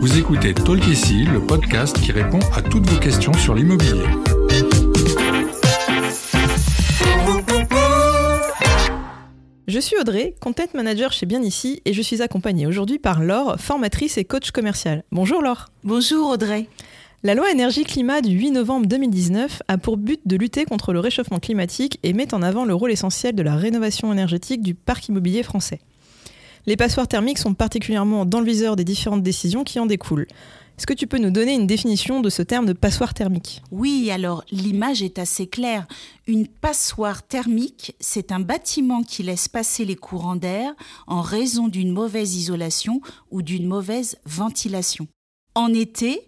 Vous écoutez Talk ici, le podcast qui répond à toutes vos questions sur l'immobilier. Je suis Audrey, content manager chez Bien Ici et je suis accompagnée aujourd'hui par Laure, formatrice et coach commercial. Bonjour Laure. Bonjour Audrey. La loi énergie-climat du 8 novembre 2019 a pour but de lutter contre le réchauffement climatique et met en avant le rôle essentiel de la rénovation énergétique du parc immobilier français. Les passoires thermiques sont particulièrement dans le viseur des différentes décisions qui en découlent. Est-ce que tu peux nous donner une définition de ce terme de passoire thermique? Oui, alors l'image est assez claire. Une passoire thermique, c'est un bâtiment qui laisse passer les courants d'air en raison d'une mauvaise isolation ou d'une mauvaise ventilation. En été,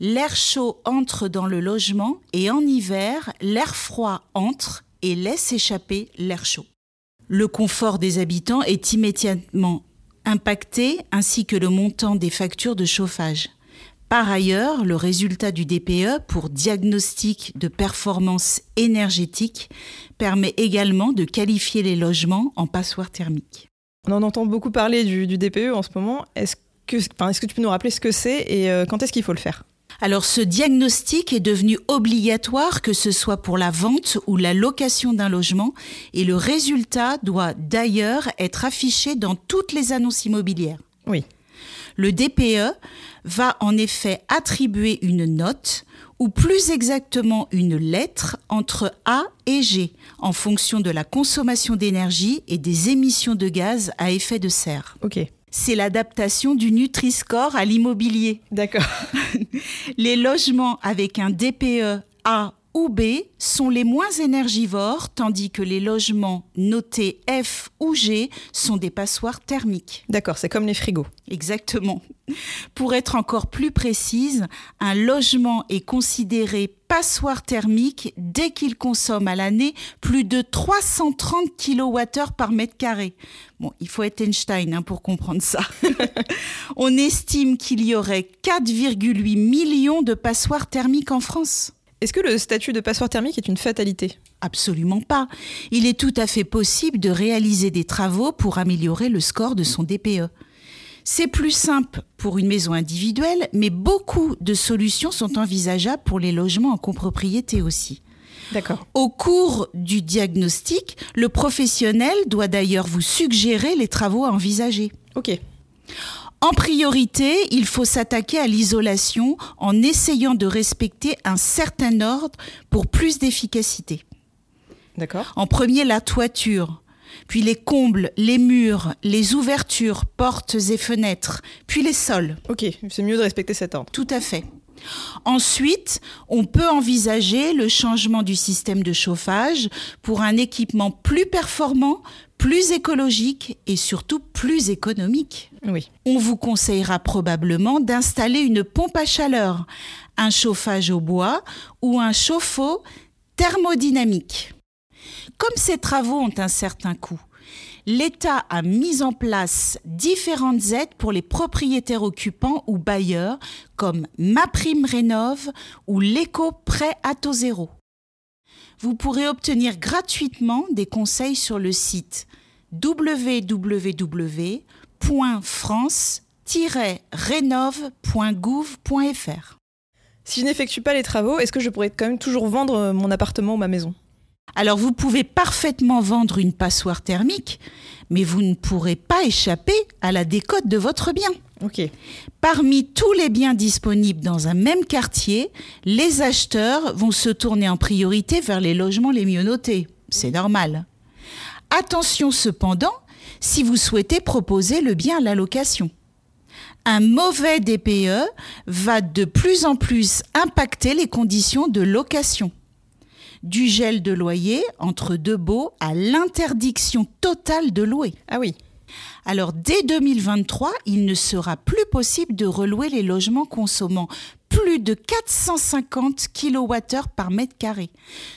l'air chaud entre dans le logement et en hiver, l'air froid entre et laisse échapper l'air chaud. Le confort des habitants est immédiatement impacté ainsi que le montant des factures de chauffage. Par ailleurs, le résultat du DPE pour diagnostic de performance énergétique permet également de qualifier les logements en passoire thermique. On en entend beaucoup parler du, DPE en ce moment. Est-ce que, est-ce que tu peux nous rappeler ce que c'est et euh, quand est-ce qu'il faut le faire? Alors ce diagnostic est devenu obligatoire que ce soit pour la vente ou la location d'un logement et le résultat doit d'ailleurs être affiché dans toutes les annonces immobilières. Oui. Le DPE va en effet attribuer une note ou plus exactement une lettre entre A et G en fonction de la consommation d'énergie et des émissions de gaz à effet de serre. OK c'est l'adaptation du Nutri-Score à l'immobilier. D'accord. les logements avec un DPE A ou B sont les moins énergivores, tandis que les logements notés F ou G sont des passoires thermiques. D'accord, c'est comme les frigos. Exactement. Pour être encore plus précise, un logement est considéré passoire thermique dès qu'il consomme à l'année plus de 330 kWh par mètre carré. Bon, il faut être Einstein hein, pour comprendre ça. On estime qu'il y aurait 4,8 millions de passoires thermiques en France. Est-ce que le statut de passoire thermique est une fatalité? Absolument pas. Il est tout à fait possible de réaliser des travaux pour améliorer le score de son DPE. C'est plus simple pour une maison individuelle, mais beaucoup de solutions sont envisageables pour les logements en copropriété aussi. D'accord. Au cours du diagnostic, le professionnel doit d'ailleurs vous suggérer les travaux à envisager. Ok. En priorité, il faut s'attaquer à l'isolation en essayant de respecter un certain ordre pour plus d'efficacité. D'accord. En premier, la toiture, puis les combles, les murs, les ouvertures, portes et fenêtres, puis les sols. Ok, c'est mieux de respecter cet ordre. Tout à fait. Ensuite, on peut envisager le changement du système de chauffage pour un équipement plus performant, plus écologique et surtout plus économique. Oui. On vous conseillera probablement d'installer une pompe à chaleur, un chauffage au bois ou un chauffe-eau thermodynamique. Comme ces travaux ont un certain coût, l'État a mis en place différentes aides pour les propriétaires occupants ou bailleurs, comme Ma Prime Rénov ou l'éco-prêt à taux zéro. Vous pourrez obtenir gratuitement des conseils sur le site www.france-rénov.gouv.fr. Si je n'effectue pas les travaux, est-ce que je pourrais quand même toujours vendre mon appartement ou ma maison? Alors vous pouvez parfaitement vendre une passoire thermique, mais vous ne pourrez pas échapper à la décote de votre bien. Parmi tous les biens disponibles dans un même quartier, les acheteurs vont se tourner en priorité vers les logements les mieux notés. C'est normal. Attention cependant si vous souhaitez proposer le bien à la location. Un mauvais DPE va de plus en plus impacter les conditions de location du gel de loyer entre deux baux à l'interdiction totale de louer. Ah oui. Alors dès 2023, il ne sera plus possible de relouer les logements consommant plus de 450 kWh par mètre carré,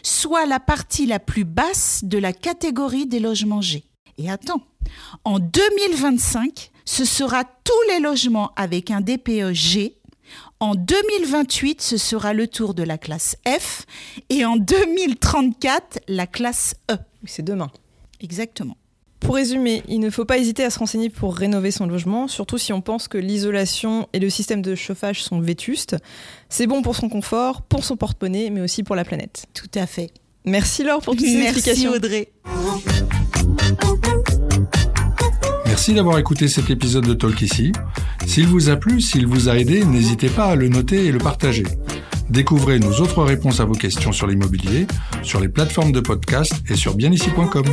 soit la partie la plus basse de la catégorie des logements G. Et attends, en 2025, ce sera tous les logements avec un DPE G en 2028, ce sera le tour de la classe F et en 2034, la classe E. C'est demain. Exactement. Pour résumer, il ne faut pas hésiter à se renseigner pour rénover son logement, surtout si on pense que l'isolation et le système de chauffage sont vétustes. C'est bon pour son confort, pour son porte-monnaie, mais aussi pour la planète. Tout à fait. Merci Laure pour toutes ces Merci explications. Audrey. Merci d'avoir écouté cet épisode de Talk ici. S'il vous a plu, s'il vous a aidé, n'hésitez pas à le noter et le partager. Découvrez nos autres réponses à vos questions sur l'immobilier, sur les plateformes de podcast et sur bienici.com.